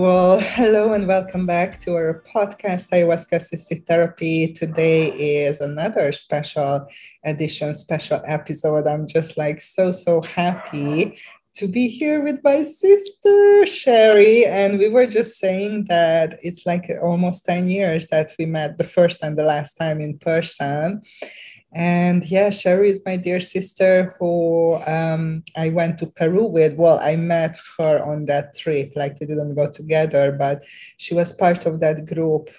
Well, hello and welcome back to our podcast, Ayahuasca Assisted Therapy. Today is another special edition, special episode. I'm just like so, so happy to be here with my sister, Sherry. And we were just saying that it's like almost 10 years that we met the first and the last time in person. And yeah, Sherry is my dear sister who um, I went to Peru with. Well, I met her on that trip, like we didn't go together, but she was part of that group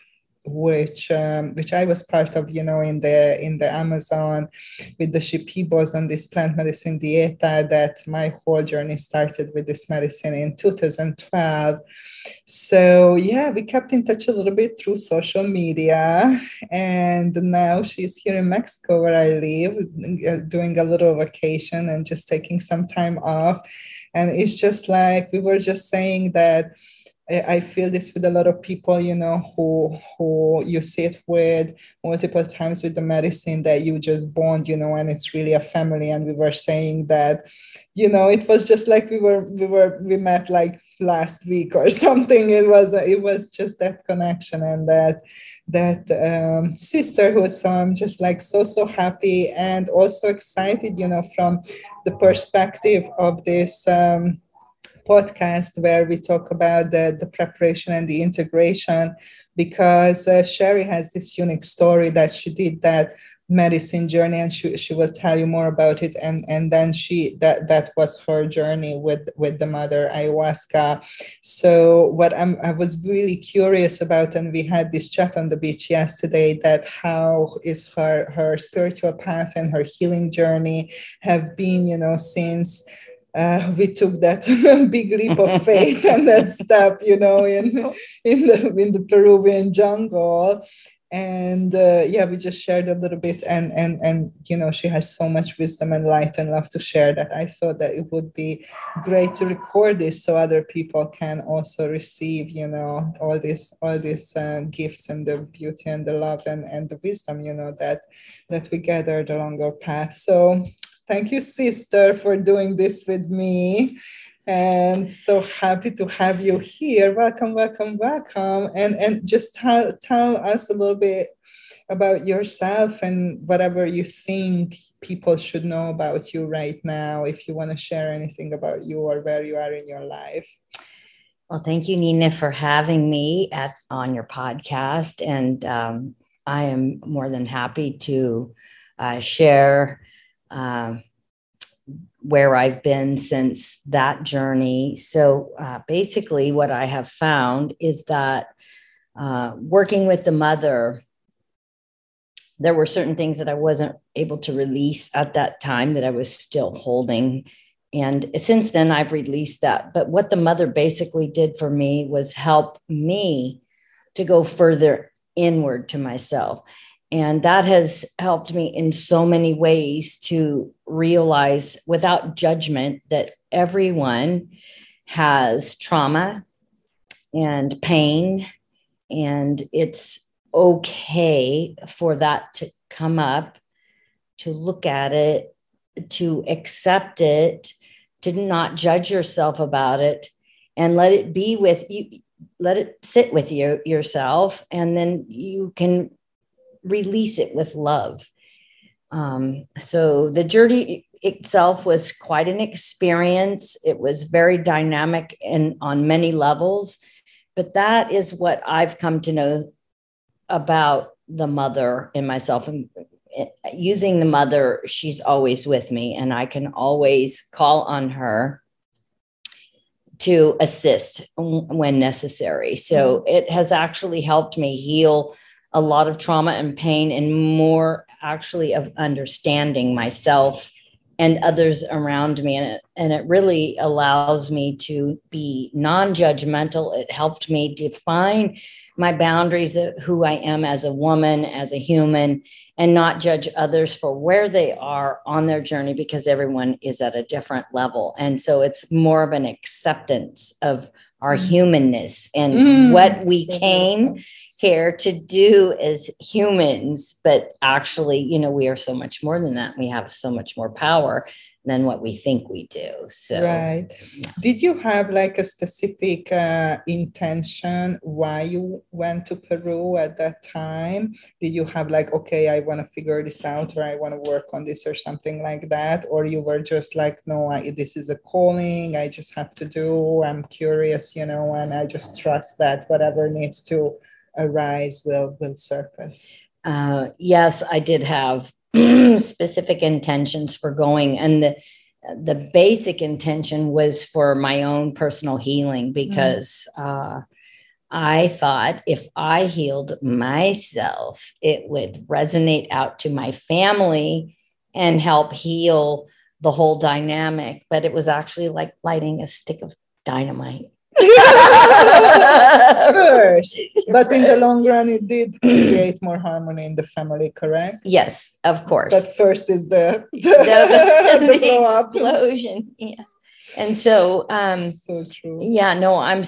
which um, which I was part of, you know, in the in the Amazon with the Shipibos on this plant medicine dieta. That my whole journey started with this medicine in 2012. So yeah, we kept in touch a little bit through social media, and now she's here in Mexico where I live, uh, doing a little vacation and just taking some time off. And it's just like we were just saying that I feel this with a lot of people, you know, who who you sit with multiple times with the medicine that you just bond, you know, and it's really a family. And we were saying that, you know, it was just like we were we were we met like last week or something. It was it was just that connection and that that um, sisterhood. So I'm just like so so happy and also excited, you know, from the perspective of this. Um, podcast where we talk about the, the preparation and the integration because uh, Sherry has this unique story that she did that medicine journey and she, she will tell you more about it. And and then she that that was her journey with with the mother ayahuasca. So what I'm, i was really curious about and we had this chat on the beach yesterday that how is her her spiritual path and her healing journey have been you know since uh, we took that big leap of faith and that step, you know, in in the in the Peruvian jungle. And uh, yeah, we just shared a little bit, and and and you know, she has so much wisdom and light and love to share that I thought that it would be great to record this so other people can also receive, you know, all this all these uh, gifts and the beauty and the love and and the wisdom, you know, that that we gathered along our path. So Thank you, sister, for doing this with me. And so happy to have you here. Welcome, welcome, welcome. And, and just tell, tell us a little bit about yourself and whatever you think people should know about you right now, if you want to share anything about you or where you are in your life. Well, thank you, Nina, for having me at on your podcast, and um, I am more than happy to uh, share um, where I've been since that journey. So uh, basically, what I have found is that uh, working with the mother, there were certain things that I wasn't able to release at that time that I was still holding. And since then, I've released that. But what the mother basically did for me was help me to go further inward to myself. And that has helped me in so many ways to realize without judgment that everyone has trauma and pain, and it's okay for that to come up, to look at it, to accept it, to not judge yourself about it, and let it be with you. Let it sit with you yourself, and then you can release it with love. Um, so the journey itself was quite an experience. It was very dynamic and on many levels, but that is what I've come to know about the mother and myself. And eh, using the mother, she's always with me, and I can always call on her to assist when necessary. So mm-hmm. it has actually helped me heal a lot of trauma and pain and more actually of understanding myself and others around me. And it, and it really allows me to be non-judgmental. It helped me define my boundaries of who i am as a woman as a human and not judge others for where they are on their journey because everyone is at a different level. And so it's more of an acceptance of our mm. humanness and mm, what we came here to do as humans but actually you know we are so much more than that we have so much more power than what we think we do. So, right. Yeah. Did you have like a specific uh, intention why you went to Peru at that time? Did you have like, okay, I want to figure this out or I want to work on this or something like that? Or you were just like, no, I, this is a calling, I just have to do, I'm curious, you know, and I just trust that whatever needs to arise will will surface. Uh, yes, I did have specific intentions for going and the the basic intention was for my own personal healing because mm. uh, I thought if I healed myself, it would resonate out to my family and help heal the whole dynamic. But it was actually like lighting a stick of dynamite. first. But in the long run it did create more harmony in the family correct? Yes of course. But first is the the, the, the, the explosion yes. And so um so true. yeah no i'm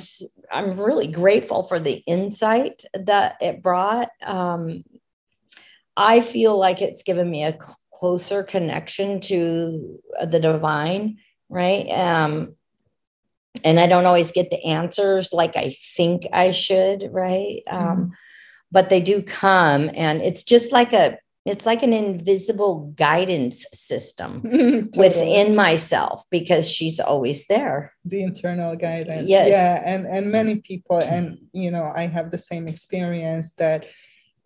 i'm really grateful for the insight that it brought. Um i feel like it's given me a closer connection to the divine right? Um and I don't always get the answers like I think I should, right? Mm-hmm. Um, but they do come, and it's just like a it's like an invisible guidance system totally. within myself because she's always there the internal guidance yes. yeah and and many people and you know i have the same experience that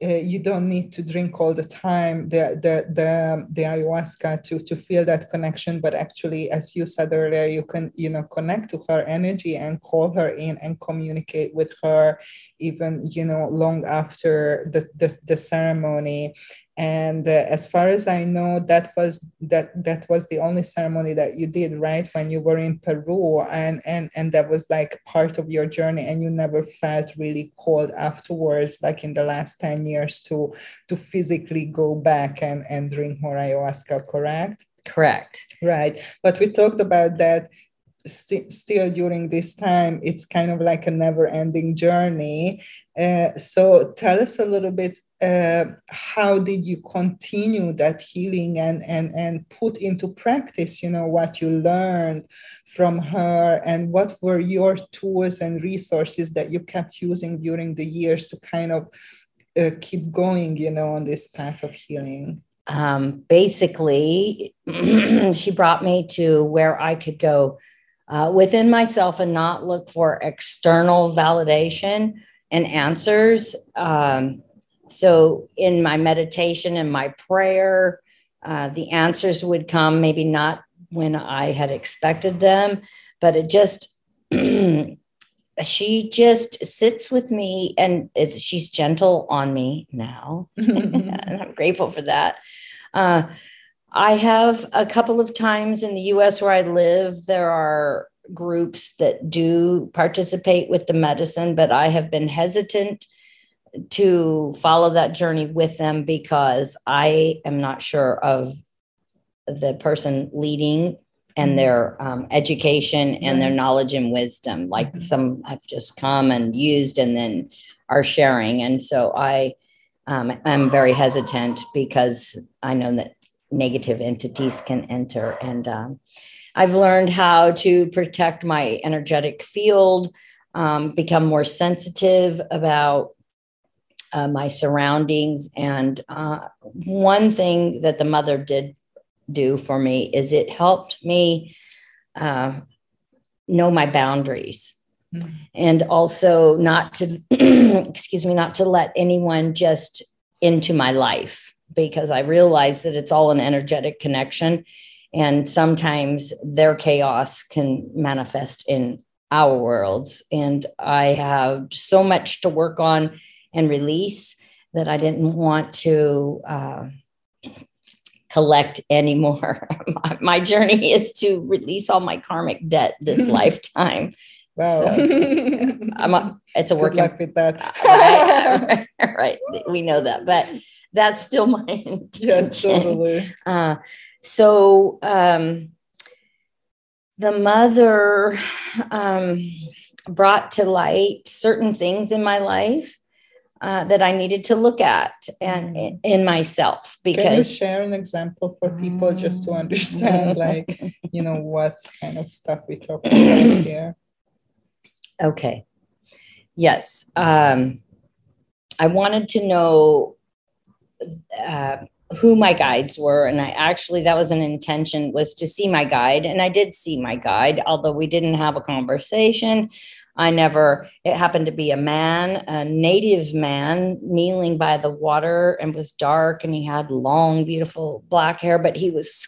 uh, you don't need to drink all the time the the the, the ayahuasca to to feel that connection. But actually as you said earlier you can you know connect to her energy and call her in and communicate with her even you know long after the the, the ceremony and uh, as far as i know that was that that was the only ceremony that you did right? When you were in peru and and and that was like part of your journey and you never felt really called afterwards like in the last 10 years to to physically go back and and drink more ayahuasca correct? Correct. Right. But we talked about that st- still during this time. It's kind of like a never ending journey. Uh, so tell us a little bit uh, how did you continue that healing and and and put into practice you know what you learned from her? And what were your tools and resources that you kept using during the years to kind of uh, keep going you know on this path of healing? Um, basically she brought me to where i could go uh, within myself and not look for external validation and answers. Um, so in my meditation and my prayer, uh, the answers would come, maybe not when I had expected them, but it just, she just sits with me and it's, she's gentle on me now. and I'm grateful for that. Uh, I have a couple of times in the US where I live, there are groups that do participate with the medicine, but I have been hesitant to follow that journey with them because I am not sure of the person leading and mm-hmm. their um, education and their knowledge and wisdom. Like mm-hmm. some have just come and used and then are sharing. And so I um, am very hesitant because I know that negative entities can enter. And um, I've learned how to protect my energetic field, um, become more sensitive about uh, my surroundings. And uh, one thing that the mother did do for me is it helped me uh, know my boundaries. Mm-hmm. And also, not to, excuse me, not to let anyone just into my life because I realize that it's all an energetic connection. And sometimes their chaos can manifest in our worlds. And I have so much to work on and release that I didn't want to uh, collect anymore. my, my journey is to release all my karmic debt this lifetime. Wow. So, I'm a, it's a work Good luck with that. right, right, right, We know that, but that's still my intention. Yeah, totally. Uh, so um, the mother um, brought to light certain things in my life uh, that I needed to look at and mm. in myself because Can you share an example for people just to understand like you know what kind of stuff we talk about here? Okay. Yes um, I wanted to know uh, who my guides were and i actually that was an intention was to see my guide and i did see my guide although we didn't have a conversation I never, it happened to be a man, a native man, kneeling by the water and was dark and he had long, beautiful black hair, but he was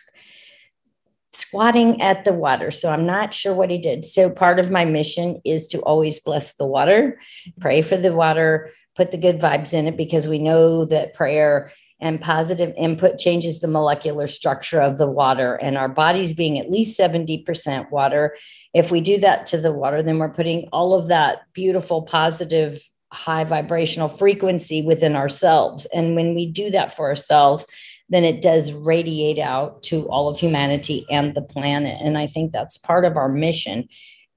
squatting at the water. So I'm not sure what he did. So part of my mission is to always bless the water, pray for the water, put the good vibes in it because we know that prayer and positive input changes the molecular structure of the water and our bodies being at least 70% water if we do that to the water, then we're putting all of that beautiful, positive, high vibrational frequency within ourselves. And when we do that for ourselves, then it does radiate out to all of humanity and the planet. And I think that's part of our mission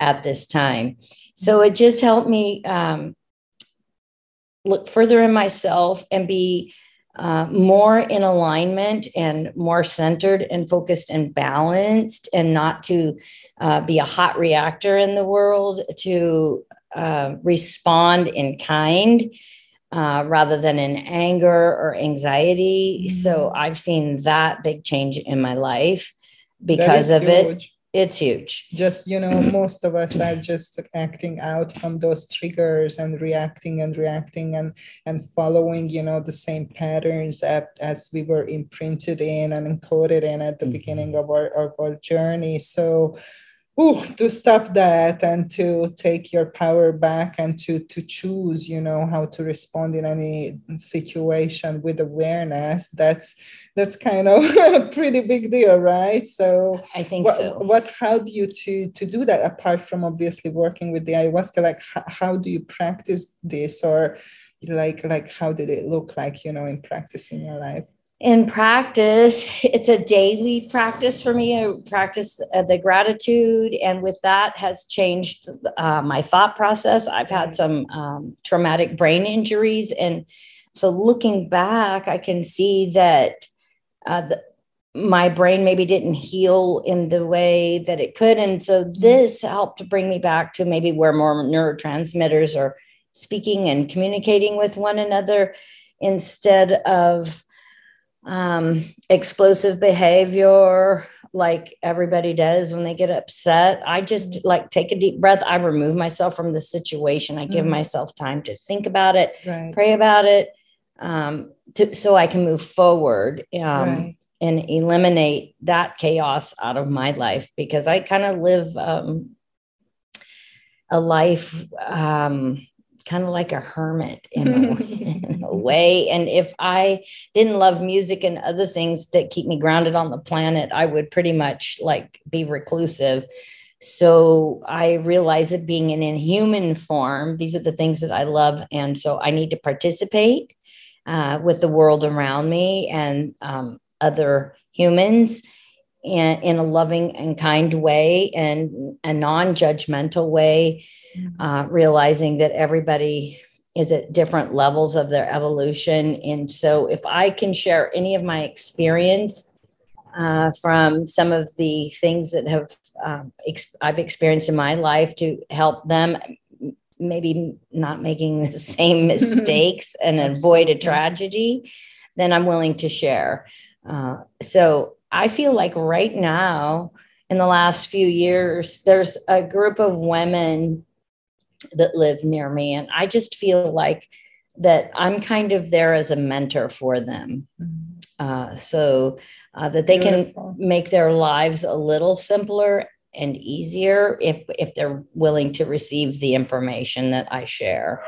at this time. So it just helped me um, look further in myself and be uh, more in alignment and more centered and focused and balanced and not to uh, be a hot reactor in the world, to uh, respond in kind uh, rather than in anger or anxiety. Mm-hmm. So I've seen that big change in my life because of huge. it it's huge. Just you know most of us are just acting out from those triggers and reacting and reacting and and following you know the same patterns as we were imprinted in and encoded in at the mm-hmm. beginning of our of our journey. So ooh, to stop that and to take your power back and to to choose you know how to respond in any situation with awareness that's that's kind of a pretty big deal right? So i think what, so. what helped you to to do that apart from obviously working with the ayahuasca like how, how do you practice this or like like how did it look like you know in practice in your life in practice, it's a daily practice for me. I practice uh, the gratitude, and with that has changed uh, my thought process. I've had some um, traumatic brain injuries, and so looking back, I can see that uh, the, my brain maybe didn't heal in the way that it could, and so this helped to bring me back to maybe where more neurotransmitters are speaking and communicating with one another instead of um, explosive behavior like everybody does when they get upset. I just mm-hmm. like take a deep breath. I remove myself from the situation. I give mm. myself time to think about it, right. pray about it, um, to, so I can move forward um, right. and eliminate that chaos out of my life because I kind of live um, a life um, kind of like a hermit in a, a, way. And if I didn't love music and other things that keep me grounded on the planet, I would pretty much like be reclusive. So I realize that being an inhuman form, these are the things that I love. And so I need to participate uh, with the world around me and um, other humans in, in a loving and kind way and a non judgmental way Mm-hmm. uh, realizing that everybody is at different levels of their evolution. And so, if I can share any of my experience uh, from some of the things that have um, ex- I've experienced in my life to help them, maybe not making the same mistakes and avoid a tragedy, then I'm willing to share. Uh, so I feel like right now, in the last few years, there's a group of women that live near me. And I just feel like that I'm kind of there as a mentor for them. Mm-hmm. Uh, so uh, that they Beautiful. can make their lives a little simpler and easier if if they're willing to receive the information that I share.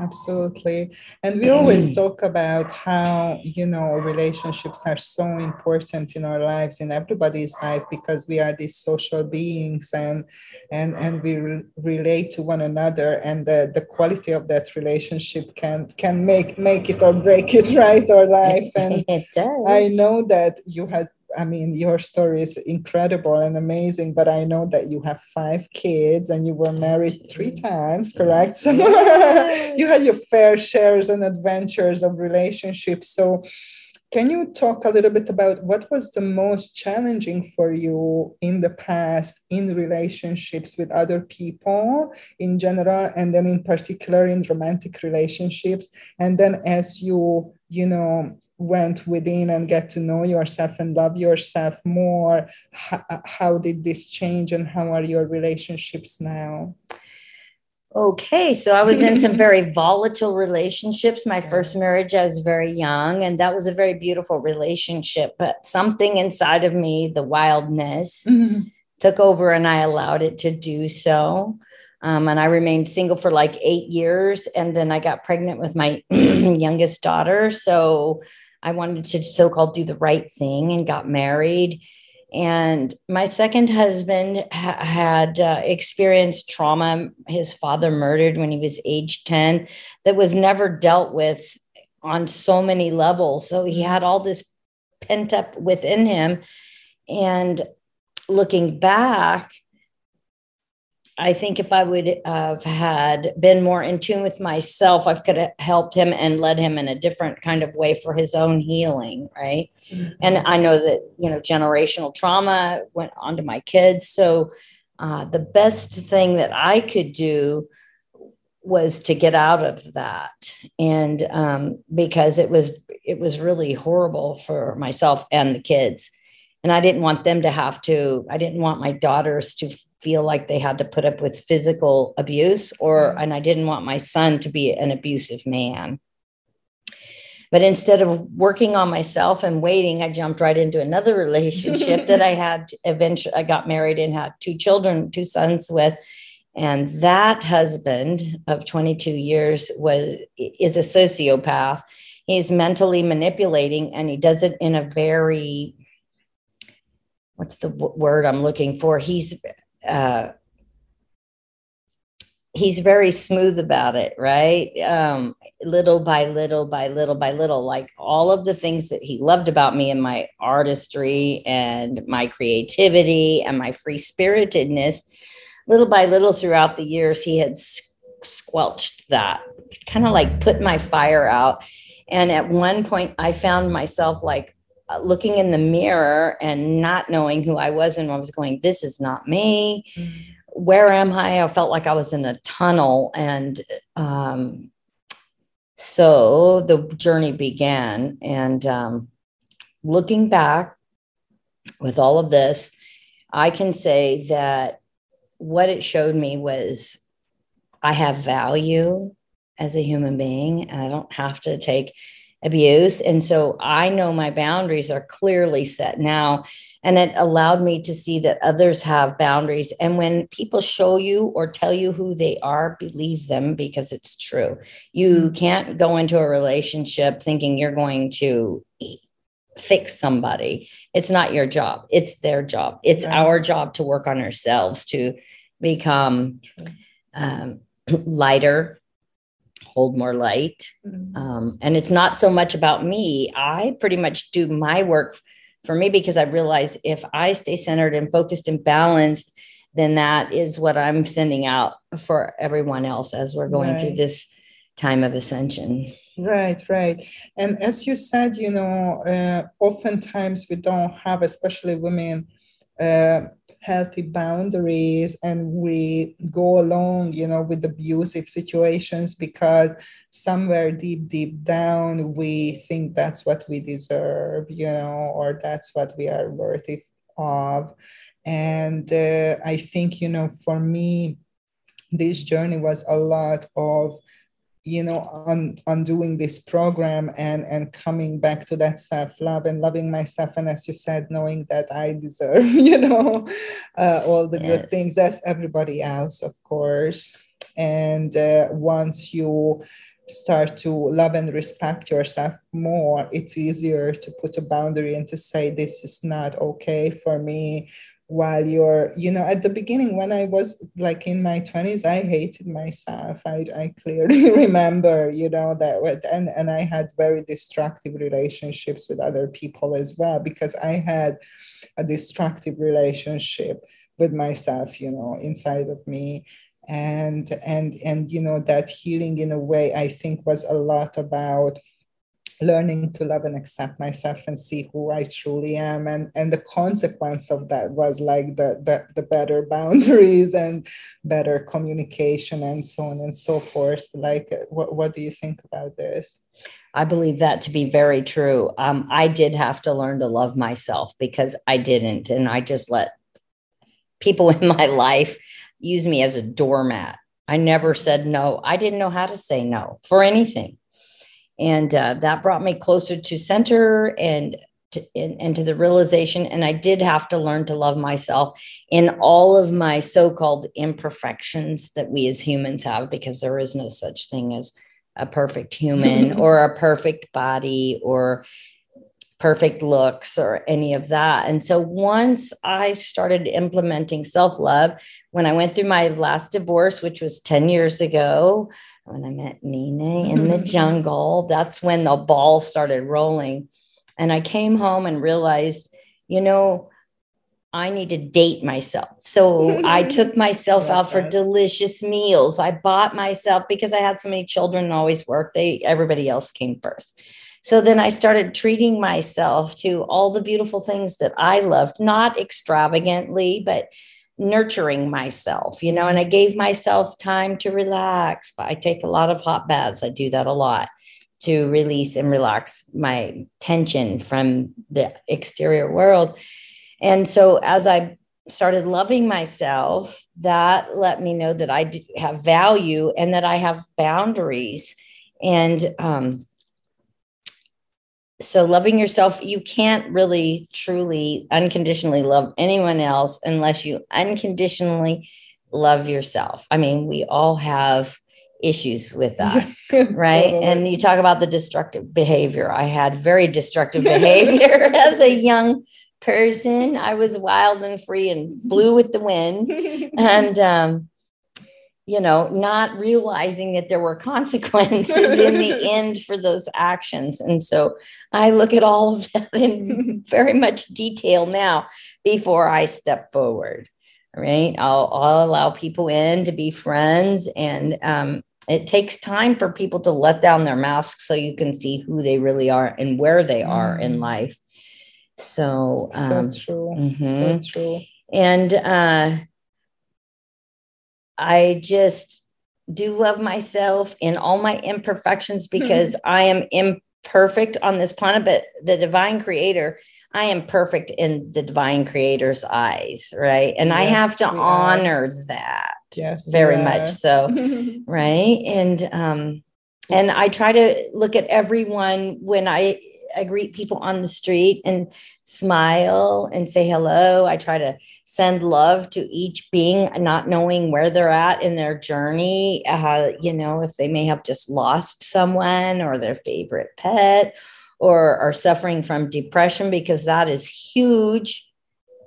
Absolutely. And we always mm. talk about how, you know, relationships are so important in our lives, in everybody's life, because we are these social beings and and and we re- relate to one another and the, the quality of that relationship can can make make it or break it, right? Our life. And it does. I know that you have I mean, your story is incredible and amazing, but I know that you have five kids and you were married three times, correct? So you had your fair shares and adventures of relationships. So can you talk a little bit about what was the most challenging for you in the past in relationships with other people in general, and then in particular in romantic relationships? And then as you, you know, went within and get to know yourself and love yourself more, how, how did this change and how are your relationships now? Okay, so I was in some very volatile relationships. My first marriage, I was very young, and that was a very beautiful relationship. But something inside of me, the wildness, mm-hmm. took over, and I allowed it to do so. Um, and I remained single for like eight years, and then I got pregnant with my youngest daughter. So I wanted to so called do the right thing and got married and my second husband ha- had uh, experienced trauma. His father murdered when he was age 10, that was never dealt with on so many levels. So he had all this pent up within him. And looking back, I think if I would have had been more in tune with myself, I could have helped him and led him in a different kind of way for his own healing, right? Mm-hmm. And I know that you know generational trauma went onto my kids, so uh, the best thing that I could do was to get out of that, and um, because it was it was really horrible for myself and the kids, and I didn't want them to have to. I didn't want my daughters to feel like they had to put up with physical abuse or mm-hmm. and I didn't want my son to be an abusive man. But instead of working on myself and waiting, I jumped right into another relationship that I had eventually I got married and had two children, two sons with. And that husband of 22 years was is a sociopath. He's mentally manipulating and he does it in a very what's the word I'm looking for? He's uh, he's very smooth about it, right? Um, little by little by little by little, like all of the things that he loved about me and my artistry and my creativity and my free spiritedness, little by little throughout the years, he had squelched that, kind of like put my fire out. And at one point, I found myself like looking in the mirror and not knowing who I was and I was going, this is not me. Mm-hmm. Where am I? I felt like I was in a tunnel. And um, so the journey began. And um, looking back with all of this, I can say that what it showed me was I have value as a human being and I don't have to take abuse. And so I know my boundaries are clearly set now. And it allowed me to see that others have boundaries. And when people show you or tell you who they are, believe them because it's true. You mm-hmm. can't go into a relationship thinking you're going to fix somebody. It's not your job, it's their job. It's right. our job to work on ourselves to become um, lighter, hold more light. Mm-hmm. Um, and it's not so much about me. I pretty much do my work for me because I realize if I stay centered and focused and balanced, then that is what I'm sending out for everyone else as we're going right. through this time of ascension. Right, right. And as you said, you know, uh, oftentimes we don't have, especially women, uh, healthy boundaries and we go along you know with abusive situations because somewhere deep deep down we think that's what we deserve you know or that's what we are worthy of. And uh, i think you know for me this journey was a lot of you know on on doing this program and and coming back to that self love and loving myself and as you said knowing that i deserve you know uh, all the yes. good things as everybody else of course and uh, once you start to love and respect yourself more it's easier to put a boundary and to say this is not okay for me while you're you know at the beginning when i was like in my 20s i hated myself. I, I clearly remember you know that and, and i had very destructive relationships with other people as well because i had a destructive relationship with myself you know inside of me. And and and you know that healing in a way i think was a lot about learning to love and accept myself and see who I truly am. And, and the consequence of that was like the, the, the better boundaries and better communication and so on and so forth. Like, what, what do you think about this? I believe that to be very true. Um, I did have to learn to love myself because I didn't. And I just let people in my life use me as a doormat. I never said no. I didn't know how to say no for anything and uh, that brought me closer to center and to, and, and to the realization and i did have to learn to love myself in all of my so-called imperfections that we as humans have because there is no such thing as a perfect human or a perfect body or perfect looks or any of that. And so once I started implementing self love, when I went through my last divorce, which was 10 years ago, when I met Nene in the mm-hmm. jungle. That's when the ball started rolling. And I came home and realized, you know, I need to date myself. So I mm-hmm. took myself out for delicious meals. I bought myself because I had so many children and always worked. They everybody else came first. So then I started treating myself to all the beautiful things that I loved, not extravagantly, but nurturing myself, you know, and I gave myself time to relax. But I take a lot of hot baths. I do that a lot to release and relax my tension from the exterior world. And so as I started loving myself, that let me know that I have value and that I have boundaries. And um, so loving yourself you can't really truly unconditionally love anyone else unless you unconditionally love yourself. I mean we all have issues with that right? Totally. and you talk about the destructive behavior. I had very destructive behavior as a young person. I was wild and free and blew with the wind. And um you know, not realizing that there were consequences in the end for those actions. And so I look at all of that in very much detail now before I step forward. Right. I'll, I'll allow people in to be friends. And um, it takes time for people to let down their masks so you can see who they really are and where they are mm. in life. So, um, so true. Mm-hmm. So true. And, uh, I just do love myself in all my imperfections because I am imperfect on this planet, but the divine creator, I am perfect in the divine creator's eyes, right? And yes, I have to honor are. that. Yes. Very much so. right. And um and I try to look at everyone when I I greet people on the street and smile and say hello. I try to send love to each being, not knowing where they're at in their journey. Uh, you know, if they may have just lost someone or their favorite pet or are suffering from depression, because that is huge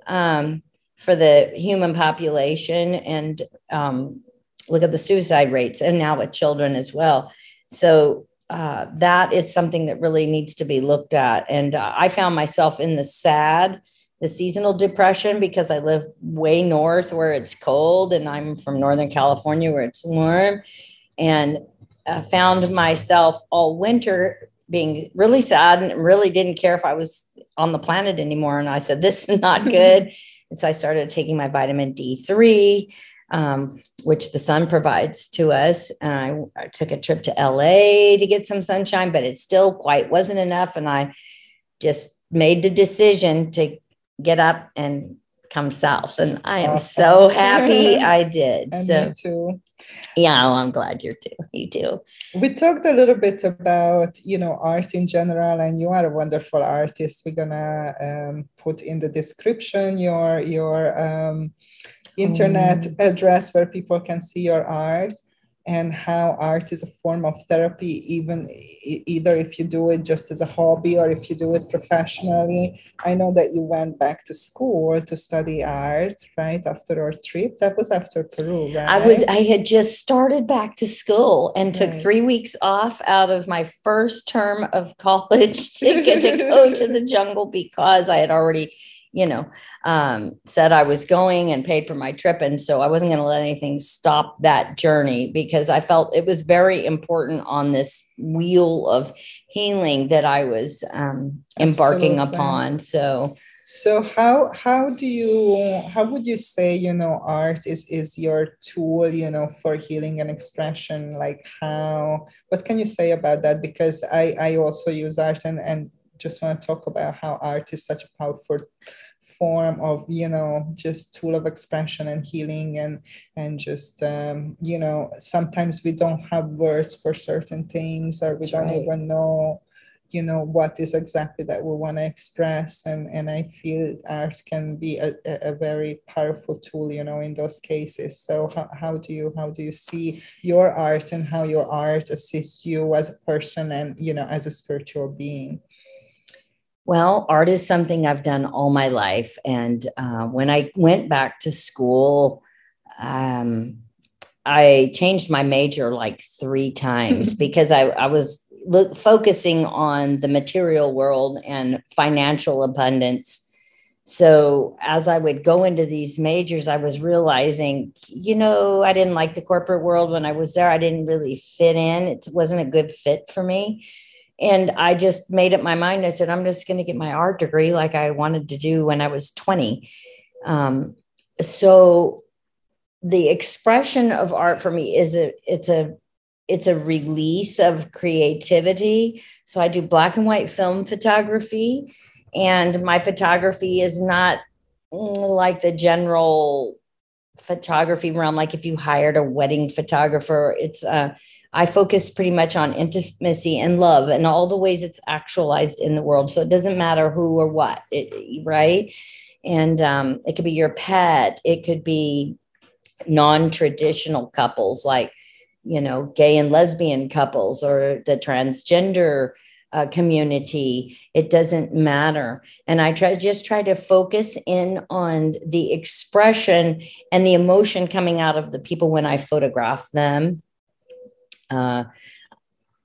um, for the human population. And um, look at the suicide rates, and now with children as well. So uh, that is something that really needs to be looked at. And uh, I found myself in the sad, the seasonal depression because I live way north where it's cold, and I'm from Northern California where it's warm. And I found myself all winter being really sad and really didn't care if I was on the planet anymore. And I said, This is not good. and so I started taking my vitamin D3 um, which the sun provides to us. I, I, took a trip to LA to get some sunshine, but it still quite wasn't enough. And I just made the decision to get up and come south. And I am awesome. so happy I did. and so, me too. Yeah, well, I'm glad you're too. You too. We talked a little bit about, you know, art in general, and you are a wonderful artist. We're gonna um, put in the description your your um, internet mm. address where people can see your art and how art is a form of therapy, even either if you do it just as a hobby or if you do it professionally. I know that you went back to school to study art, right? After our trip. That was after Peru, right? I was I had just started back to school and took right. three weeks off out of my first term of college to get to go to the jungle because I had already you know, um, said I was going and paid for my trip. And so I wasn't going to let anything stop that journey because I felt it was very important on this wheel of healing that I was um, embarking Absolutely. upon. So, so how how do you how would you say you know art is is your tool you know for healing and expression like how what can you say about that because i i also use art and and just want to talk about how art is such a powerful form of you know just tool of expression and healing and and just um, you know sometimes we don't have words for certain things or we That's don't right. even know you know what is exactly that we want to express. And and i feel art can be a, a very powerful tool you know in those cases. So how, how do you how do you see your art and how your art assists you as a person and you know as a spiritual being well, art is something I've done all my life. And uh, when I went back to school, um, I changed my major like three times because I, I was look, focusing on the material world and financial abundance. So as I would go into these majors, I was realizing, you know, I didn't like the corporate world when I was there. I didn't really fit in. It wasn't a good fit for me. And I just made up my mind. I said, I'm just going to get my art degree like I wanted to do when I was 20. Um, so the expression of art for me is a it's a it's a release of creativity. So I do black and white film photography, and my photography is not like the general photography realm. Like if you hired a wedding photographer, it's uh, I focus pretty much on intimacy and love and all the ways it's actualized in the world. So it doesn't matter who or what, it, right? And um, it could be your pet, it could be non traditional couples like, you know, gay and lesbian couples or the transgender uh, community. It doesn't matter. And I try just try to focus in on the expression and the emotion coming out of the people when I photograph them uh,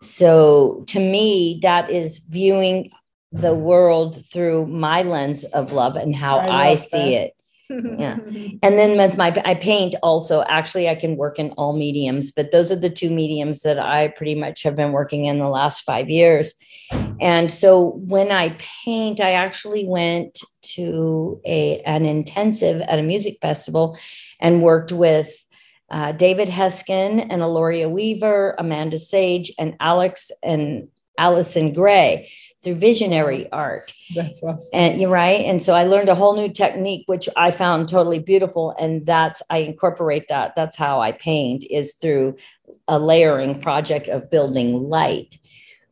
so to me, that is viewing the world through my lens of love and how I, I see that. it. yeah. And then with my I paint also. Actually, I can work in all mediums, but those are the two mediums that I pretty much have been working in the last five years. And so when I paint, I actually went to a an intensive at a music festival and worked with uh, David Heskin and Aloria Weaver, Amanda Sage, and Alex and Allyson Grey through visionary art. That's awesome. And you're right. And so I learned a whole new technique, which I found totally beautiful. And that's, I incorporate that. That's how I paint is through a layering project of building light.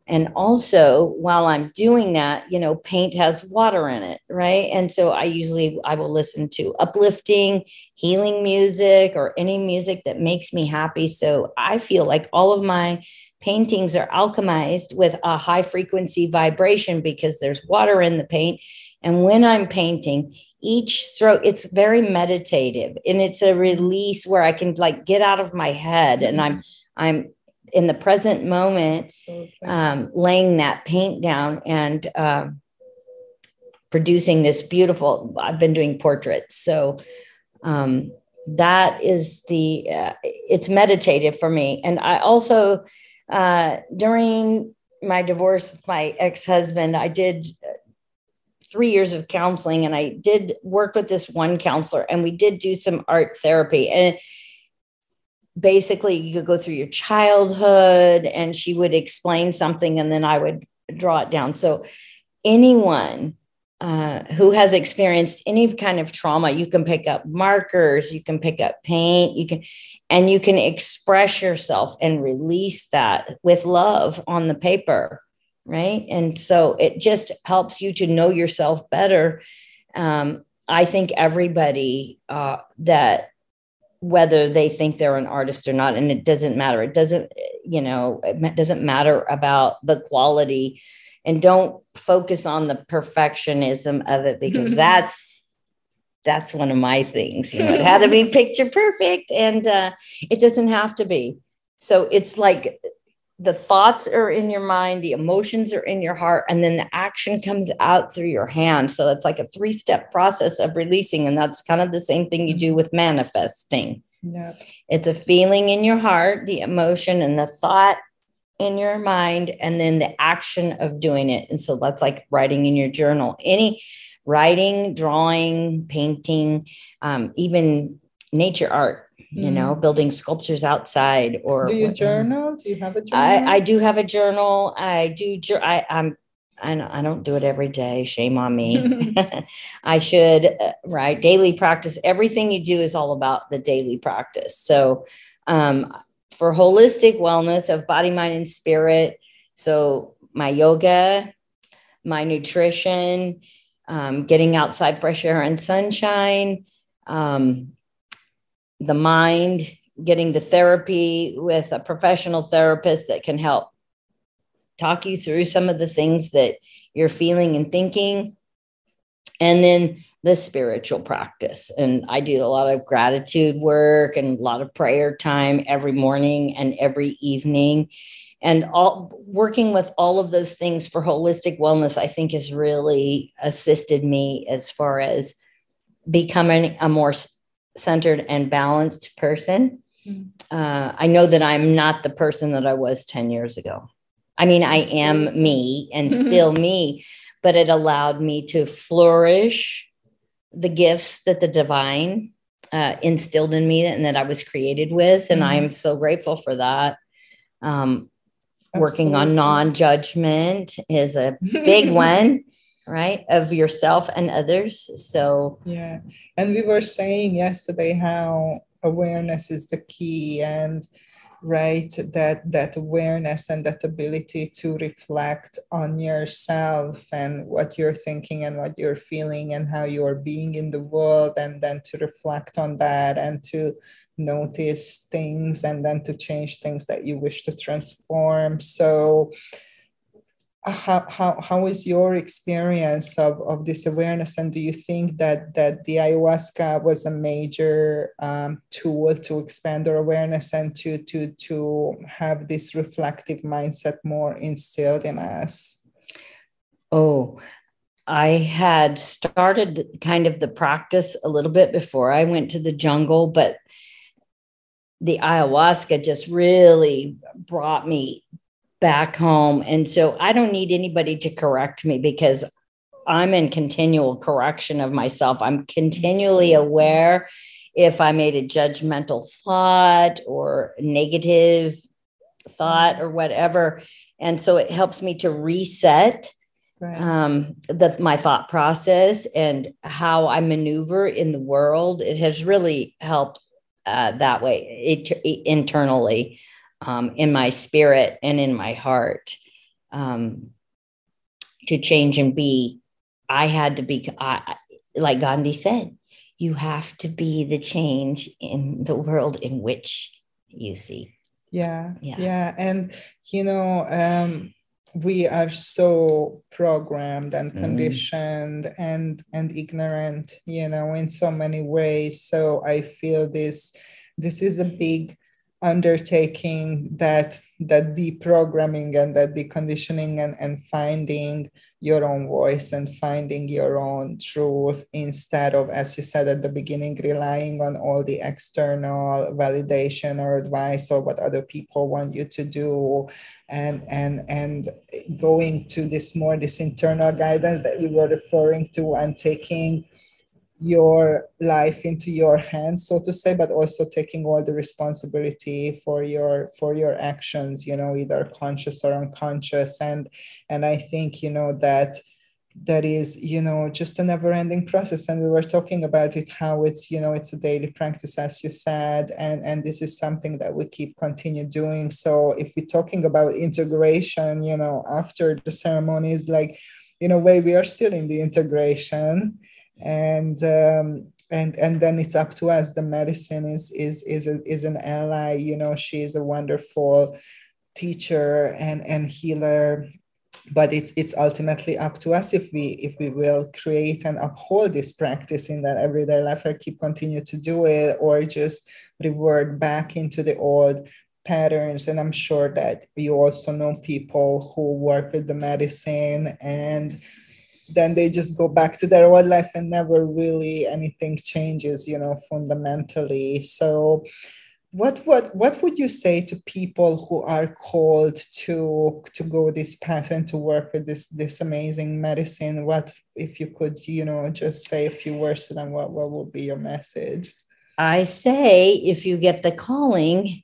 And also while I'm doing that, you know, paint has water in it, right? And so I usually I will listen to uplifting, healing music or any music that makes me happy. So I feel like all of my paintings are alchemized with a high frequency vibration because there's water in the paint. And when I'm painting, each stroke, it's very meditative and it's a release where I can like get out of my head and I'm I'm in the present moment, um, laying that paint down and uh, producing this beautiful. I've been doing portraits, so um, that is the. Uh, it's meditative for me, and I also uh, during my divorce with my ex-husband, I did uh, three years of counseling, and I did work with this one counselor, and we did do some art therapy, and basically you could go through your childhood and she would explain something and then I would draw it down. So anyone uh, who has experienced any kind of trauma, you can pick up markers, you can pick up paint, you can, and you can express yourself and release that with love on the paper, right? And so it just helps you to know yourself better. Um, I think everybody uh, that whether they think they're an artist or not and it doesn't matter. It doesn't you know it doesn't matter about the quality. And don't focus on the perfectionism of it because that's that's one of my things you know it had to be picture perfect and uh, it doesn't have to be. So it's like the thoughts are in your mind, the emotions are in your heart, and then the action comes out through your hand. So it's like a three step process of releasing. And that's kind of the same thing you do with manifesting. Yeah. It's a feeling in your heart, the emotion, and the thought in your mind, and then the action of doing it. And so that's like writing in your journal. Any writing, drawing, painting, um, even nature art you mm. know, building sculptures outside or do you what, journal? Do you have a journal? I, I do have a journal. I do. I, I'm I don't do it every day. Shame on me. I should, uh, right? Daily practice. Everything you do is all about the daily practice. So, um, for holistic wellness of body, mind, and spirit, so my yoga, my nutrition, um, getting outside fresh air and sunshine, um, the mind, getting the therapy with a professional therapist that can help talk you through some of the things that you're feeling and thinking. And then the spiritual practice. And I do a lot of gratitude work and a lot of prayer time every morning and every evening. And all working with all of those things for holistic wellness, I think has really assisted me as far as becoming a more centered and balanced person. Mm-hmm. Uh, I know that I'm not the person that I was 10 years ago. I mean, I am me and still me, but it allowed me to flourish the gifts that the divine uh, instilled in me and that I was created with. And mm-hmm. I am so grateful for that. Um, working on non judgment is a big one right of yourself and others so. Yeah and we were saying yesterday how awareness is the key and right that that awareness and that ability to reflect on yourself and what you're thinking and what you're feeling and how you're being in the world and then to reflect on that and to notice things and then to change things that you wish to transform. So how, how, how is your experience of, of this awareness? And do you think that that the ayahuasca was a major um, tool to expand our awareness and to to to have this reflective mindset more instilled in us? Oh i had started kind of the practice a little bit before i went to the jungle but the ayahuasca just really brought me back home. And so I don't need anybody to correct me because I'm in continual correction of myself. I'm continually aware if I made a judgmental thought or negative thought or whatever. And so it helps me to reset right. um, the, my thought process and how I maneuver in the world. It has really helped uh, that way it, it, internally um, in my spirit and in my heart um, to change and be. I had to be, I, like Gandhi said, you have to be the change in the world in which you see. Yeah, yeah, yeah. and you know, um, we are so programmed and mm. conditioned mm. and and ignorant, you know, in so many ways. So I feel this this is a big undertaking that that deprogramming and that deconditioning and, and finding your own voice and finding your own truth instead of as you said at the beginning relying on all the external validation or advice or what other people want you to do and and and going to this more this internal guidance that you were referring to and taking your life into your hands so to say but also taking all the responsibility for your for your actions you know either conscious or unconscious. And and i think you know that that is you know just a never ending process. And we were talking about it how it's you know it's a daily practice as you said and and this is something that we keep continue doing. So if we're talking about integration you know after the ceremonies like in a way we are still in the integration and um, and and then it's up to us. The medicine is is is a, is an ally. You know she is a wonderful teacher and and healer. But it's it's ultimately up to us if we if we will create and uphold this practice in that everyday life or keep continue to do it or just revert back into the old patterns. And i'm sure that you also know people who work with the medicine and then they just go back to their old life and never really anything changes you know fundamentally. So what what what would you say to people who are called to to go this path and to work with this this amazing medicine? What if you could you know just say a few words to them what what would be your message? I say if you get the calling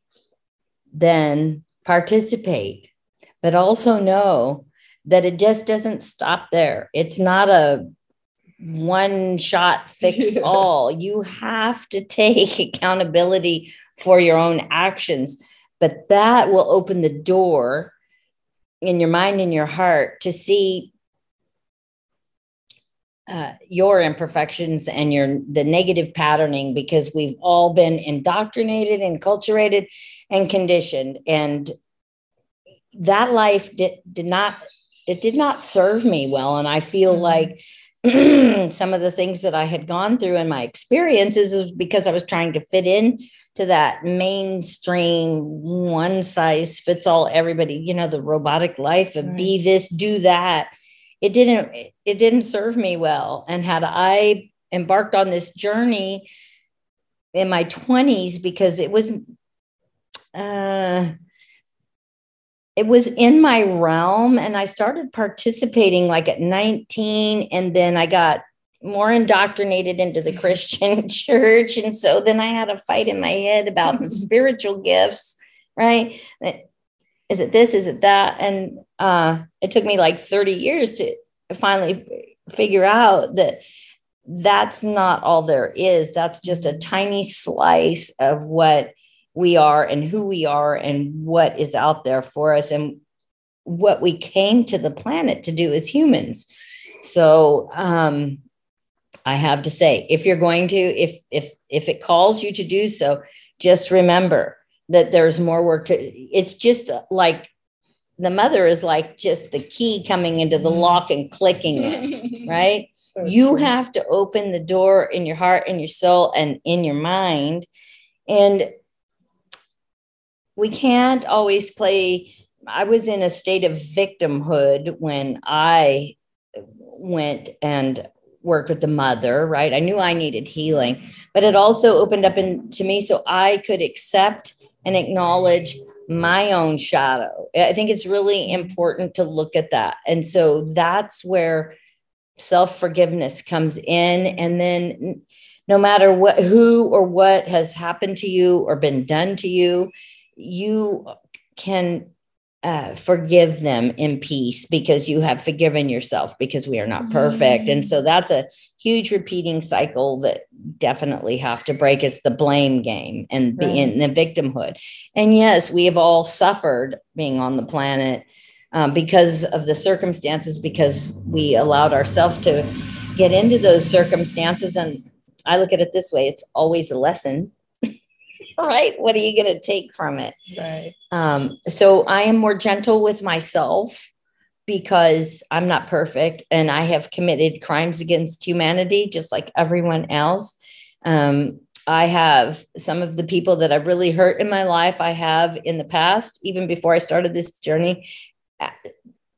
then participate but also know that it just doesn't stop there it's not a one shot fix yeah. all you have to take accountability for your own actions. But that will open the door in your mind and your heart to see uh, your imperfections and your the negative patterning because we've all been indoctrinated and culturated and conditioned and that life did, did not it did not serve me well and i feel mm-hmm. like some of the things that i had gone through in my experiences is because i was trying to fit in to that mainstream one size fits all everybody you know the robotic life of right. be this do that it didn't it didn't serve me well and had i embarked on this journey in my 20s because it was uh it was in my realm and i started participating like at 19 and then i got more indoctrinated into the Christian church. And so then I had a fight in my head about the spiritual gifts, right? Is it this? Is it that? And uh, it took me like 30 years to finally figure out that that's not all there is. That's just a tiny slice of what we are and who we are and what is out there for us and what we came to the planet to do as humans. So, um, I have to say, if you're going to, if if if it calls you to do so, just remember that there's more work to. It's just like the mother is like just the key coming into the lock and clicking it, right? So you true. have to open the door in your heart and your soul and in your mind. And we can't always play. I was in a state of victimhood when I went and worked with the mother, right? I knew I needed healing, but it also opened up in, to me so I could accept and acknowledge my own shadow. I think it's really important to look at that. And so that's where self forgiveness comes in. And then no matter what, who or what has happened to you or been done to you, you can uh, forgive them in peace because you have forgiven yourself because we are not perfect. Mm-hmm. And so that's a huge repeating cycle that definitely have to break. It's the blame game and right. in the victimhood. And yes, we have all suffered being on the planet um, because of the circumstances, because we allowed ourselves to get into those circumstances. And I look at it this way it's always a lesson right? What are you going to take from it? Right. Um, so I am more gentle with myself because I'm not perfect and I have committed crimes against humanity just like everyone else. Um, I have some of the people that I've really hurt in my life, I have in the past, even before I started this journey,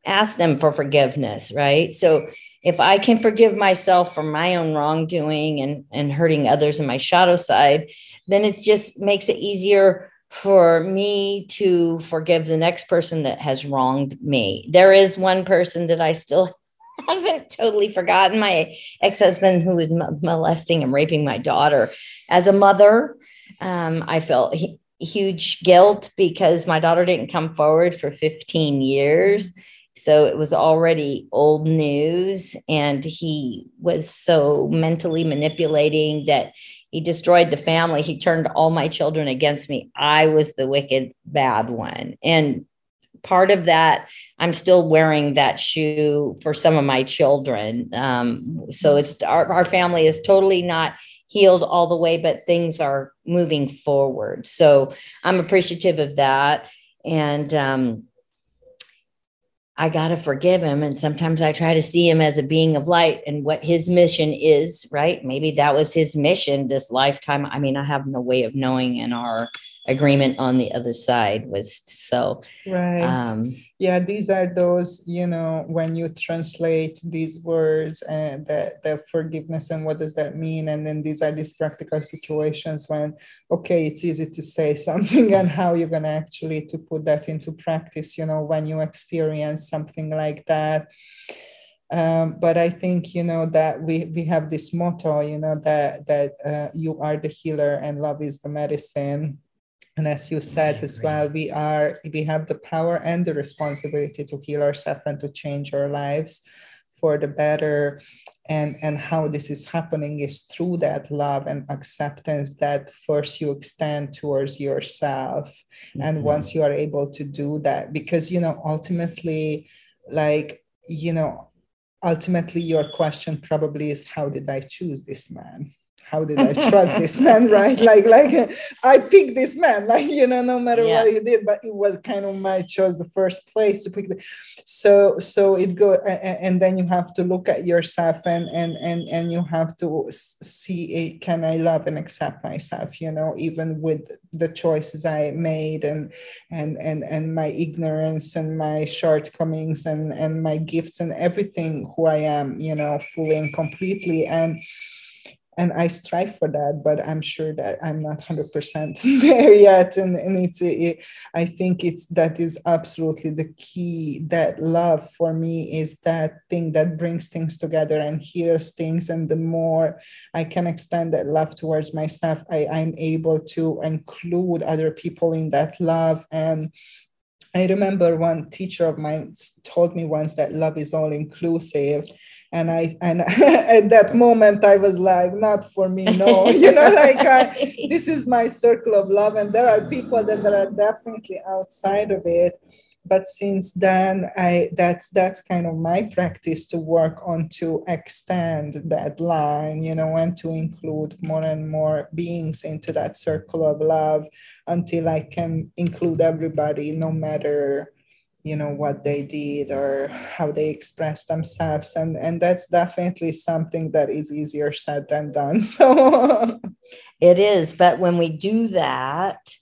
ask them for forgiveness, right? So if I can forgive myself for my own wrongdoing and, and hurting others in my shadow side, then it just makes it easier for me to forgive the next person that has wronged me. There is one person that I still haven't totally forgotten my ex husband who was molesting and raping my daughter. As a mother, um, I felt huge guilt because my daughter didn't come forward for 15 years. So it was already old news. And he was so mentally manipulating that he destroyed the family. He turned all my children against me. I was the wicked, bad one. And part of that, I'm still wearing that shoe for some of my children. Um, so it's our, our family is totally not healed all the way, but things are moving forward. So I'm appreciative of that. And um, I got to forgive him. And sometimes I try to see him as a being of light and what his mission is, right? Maybe that was his mission this lifetime. I mean, I have no way of knowing in our agreement on the other side was so right. um, yeah these are those you know when you translate these words and the, the forgiveness and what does that mean? And then these are these practical situations when okay it's easy to say something and how you're going to actually to put that into practice you know when you experience something like that. Um, but I think you know that we we have this motto, you know that that uh, you are the healer and love is the medicine. And as you said as well, we are we have the power and the responsibility to heal ourselves and to change our lives for the better. And, and how this is happening is through that love and acceptance that first you extend towards yourself. Mm-hmm. And once you are able to do that, because you know, ultimately, like, you know, ultimately your question probably is how did I choose this man? How did I trust this man, right? Like, like I picked this man, like you know, no matter yeah. what he did, but it was kind of my choice, the first place to pick. The, so, so it go, and then you have to look at yourself, and and and and you have to see, eh, can I love and accept myself? You know, even with the choices I made, and and and and my ignorance and my shortcomings, and and my gifts and everything who I am, you know, fully and completely, and and I strive for that, but I'm sure that I'm not 100% there yet. And, and it's, it, I think it's, that is absolutely the key that love for me is that thing that brings things together and heals things. And the more I can extend that love towards myself, I, I'm able to include other people in that love and I remember one teacher of mine told me once that love is all inclusive. And i and at that moment i was like not for me no. You know like I, this is my circle of love and there are people that, that are definitely outside of it but since then i that's that's kind of my practice to work on to extend that line you know and to include more and more beings into that circle of love until i can include everybody no matter you know what they did or how they express themselves. And and that's definitely something that is easier said than done so. It is but when we do that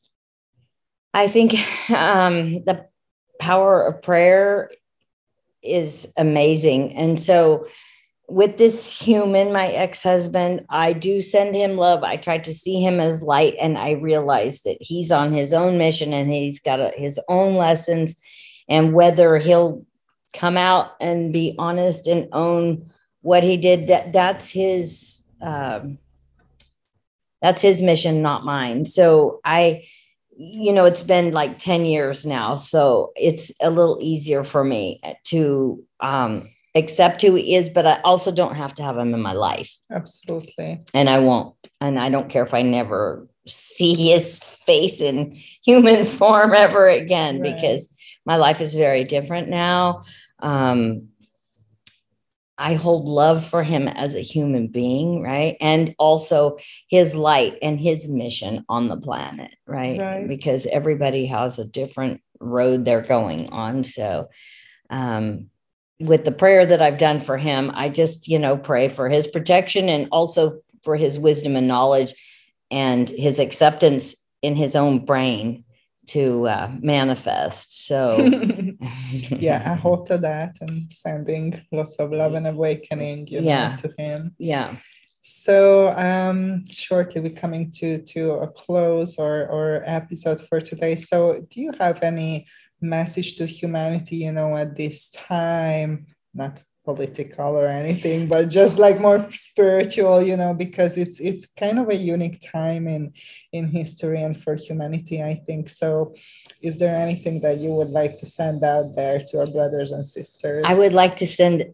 i think um, the power of prayer is amazing. And so with this human my ex-husband i do send him love. I try to see him as light and i realize that he's on his own mission and he's got a, his own lessons. And whether he'll come out and be honest and own what he did that that's his um, that's his mission not mine. So i you know it's been like 10 years now so it's a little easier for me to um, accept who he is but i also don't have to have him in my life absolutely and i won't and i don't care if i never see his face in human form ever again right. because my life is very different now. Um, I hold love for him as a human being, right? And also his light and his mission on the planet, right? right. Because everybody has a different road they're going on. So, um, with the prayer that I've done for him, I just, you know, pray for his protection and also for his wisdom and knowledge and his acceptance in his own brain to uh, manifest. So, yeah, I hope to that and sending lots of love and awakening, you know, yeah. to him. Yeah. So, um, shortly we're coming to to a close or or episode for today. So, do you have any message to humanity? You know, at this time, not political or anything but just like more spiritual you know because it's it's kind of a unique time in in history and for humanity i think. So is there anything that you would like to send out there to our brothers and sisters? I would like to send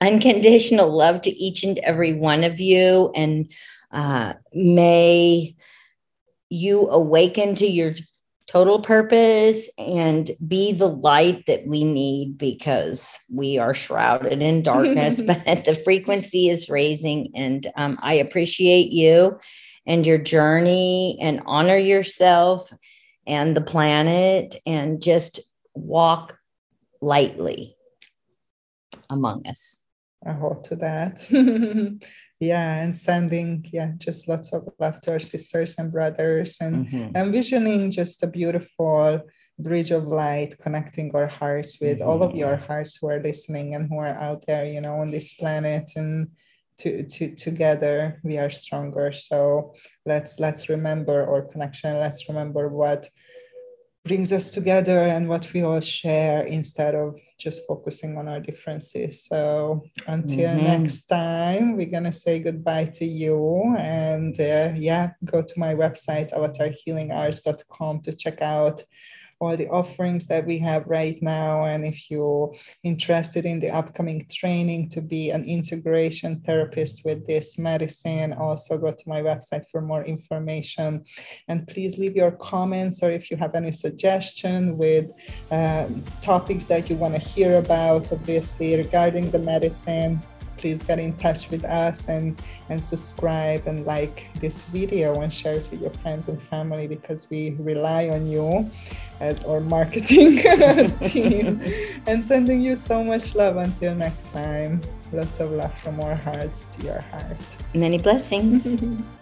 unconditional love to each and every one of you and uh, may you awaken to your total purpose and be the light that we need because we are shrouded in darkness, but the frequency is raising. And um, I appreciate you and your journey and honor yourself and the planet and just walk lightly among us. I hold to that. yeah and sending yeah just lots of love to our sisters and brothers and mm-hmm. envisioning just a beautiful bridge of light connecting our hearts with mm-hmm. all of your mm-hmm. hearts who are listening and who are out there you know on this planet and to, to together we are stronger so let's let's remember our connection let's remember what brings us together and what we all share instead of just focusing on our differences. So until mm-hmm. next time, we're gonna say goodbye to you and uh, yeah, go to my website avatarhealingarts.com to check out all the offerings that we have right now. And if you're interested in the upcoming training to be an integration therapist with this medicine, also go to my website for more information. And please leave your comments or if you have any suggestion with uh, topics that you want to hear about, obviously, regarding the medicine please get in touch with us and and subscribe and like this video and share it with your friends and family because we rely on you as our marketing team. And sending you so much love until next time. Lots of love from our hearts to your heart. Many blessings